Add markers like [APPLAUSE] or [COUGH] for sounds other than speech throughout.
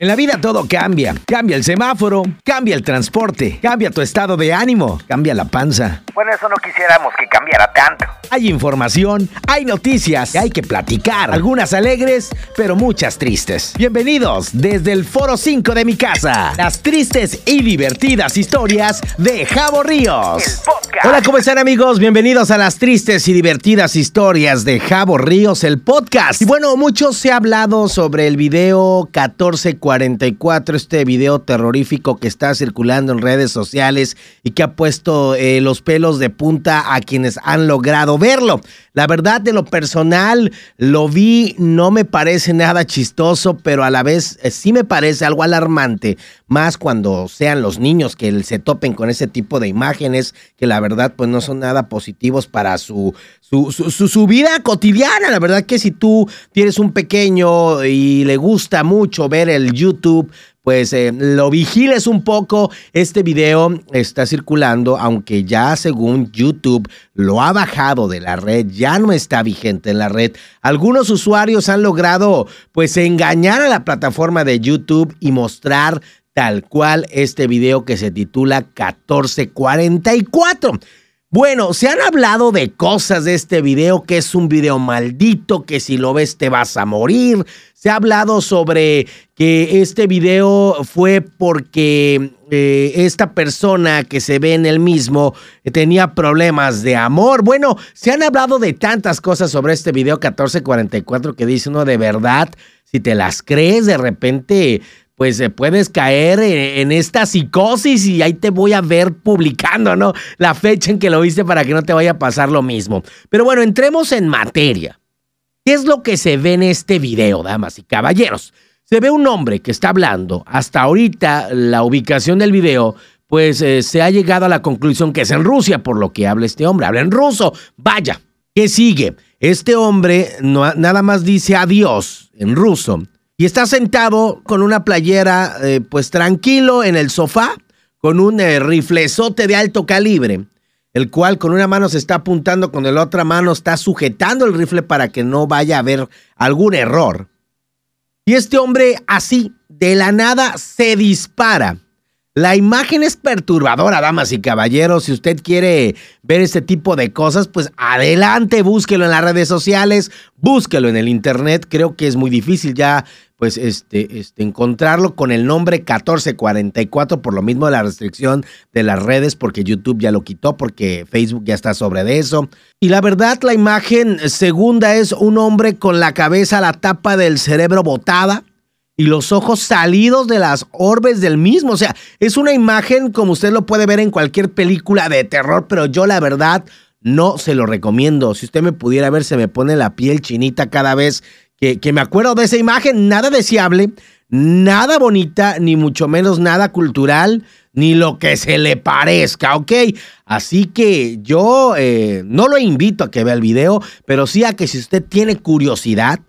En la vida todo cambia. Cambia el semáforo, cambia el transporte, cambia tu estado de ánimo, cambia la panza. Bueno, eso no quisiéramos que cambiara tanto. Hay información, hay noticias, hay que platicar. Algunas alegres, pero muchas tristes. Bienvenidos desde el Foro 5 de mi casa. Las tristes y divertidas historias de Javo Ríos. El. Hola, ¿cómo están amigos? Bienvenidos a las tristes y divertidas historias de Javo Ríos, el podcast. Y bueno, mucho se ha hablado sobre el video 1444, este video terrorífico que está circulando en redes sociales y que ha puesto eh, los pelos de punta a quienes han logrado verlo. La verdad, de lo personal, lo vi, no me parece nada chistoso, pero a la vez eh, sí me parece algo alarmante, más cuando sean los niños que se topen con ese tipo de imágenes, que la verdad pues no son nada positivos para su, su, su, su, su vida cotidiana. La verdad que si tú tienes un pequeño y le gusta mucho ver el YouTube, pues eh, lo vigiles un poco. Este video está circulando, aunque ya según YouTube lo ha bajado de la red, ya no está vigente en la red. Algunos usuarios han logrado pues engañar a la plataforma de YouTube y mostrar tal cual este video que se titula 1444. Bueno, se han hablado de cosas de este video, que es un video maldito, que si lo ves te vas a morir. Se ha hablado sobre que este video fue porque eh, esta persona que se ve en el mismo tenía problemas de amor. Bueno, se han hablado de tantas cosas sobre este video 1444 que dice uno de verdad, si te las crees de repente pues eh, puedes caer en, en, esta psicosis y ahí te voy a ver publicando, ¿no? La fecha en que lo viste para que no te vaya a pasar lo mismo. Pero bueno, entremos en materia. ¿Qué es lo que se ve en este video, damas y caballeros? Se ve un hombre que está hablando. Hasta ahorita la ubicación del video, pues eh, se ha llegado a la conclusión que es en Rusia, por lo que habla este hombre. Habla en ruso. Vaya, ¿qué sigue? Este hombre nada más dice adiós en ruso y está sentado con una playera, eh, pues tranquilo en el sofá, con un eh, riflezote de alto calibre, el cual con una mano se está apuntando, con la otra mano está sujetando el rifle para que no vaya a haber algún error. Y este hombre así, de la nada, se dispara. La imagen es perturbadora, damas y caballeros. Si usted quiere ver este tipo de cosas, pues adelante, búsquelo en las redes sociales, búsquelo en el internet. Creo que es muy difícil ya, pues, este, este, encontrarlo con el nombre 1444, por lo mismo de la restricción de las redes, porque YouTube ya lo quitó, porque Facebook ya está sobre de eso. Y la verdad, la imagen segunda es un hombre con la cabeza la tapa del cerebro botada y los ojos salidos de las orbes del mismo. O sea, es una imagen como usted lo puede ver en cualquier película de terror, pero yo la verdad no se lo recomiendo. Si usted me pudiera ver, se me pone la piel chinita cada vez que, me acuerdo de esa imagen. Nada deseable, nada bonita, ni mucho menos nada cultural, ni lo que se le parezca, ¿ok? Así que yo eh, no lo invito a que vea el video, pero sí a que si usted tiene curiosidad,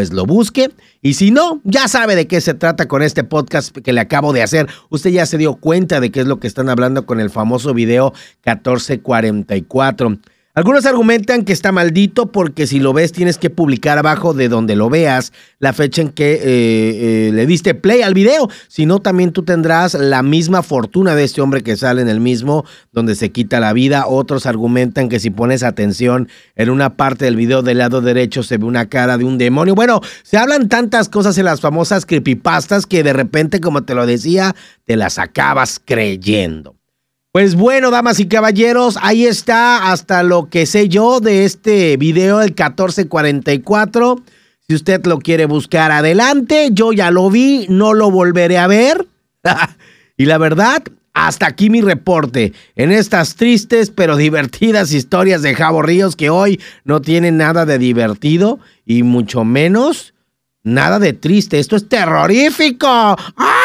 pues lo busque. Y si no, ya sabe de qué se trata con este podcast que le acabo de hacer. Usted ya se dio cuenta de qué es lo que están hablando con el famoso video 1444. Algunos argumentan que está maldito porque si lo ves tienes que publicar abajo de donde lo veas la fecha en que eh, eh, le diste play al video. Si no, también tú tendrás la misma fortuna de este hombre que sale en el mismo donde se quita la vida. Otros argumentan que si pones atención en una parte del video del lado derecho se ve una cara de un demonio. Bueno, se hablan tantas cosas en las famosas creepypastas que de repente, como te lo decía, te las acabas creyendo. Pues bueno, damas y caballeros, ahí está hasta lo que sé yo de este video del 1444. Si usted lo quiere buscar adelante, yo ya lo vi, no lo volveré a ver. [LAUGHS] y la verdad, hasta aquí mi reporte en estas tristes pero divertidas historias de Javo Ríos que hoy no tienen nada de divertido y mucho menos nada de triste. Esto es terrorífico. ¡Ah!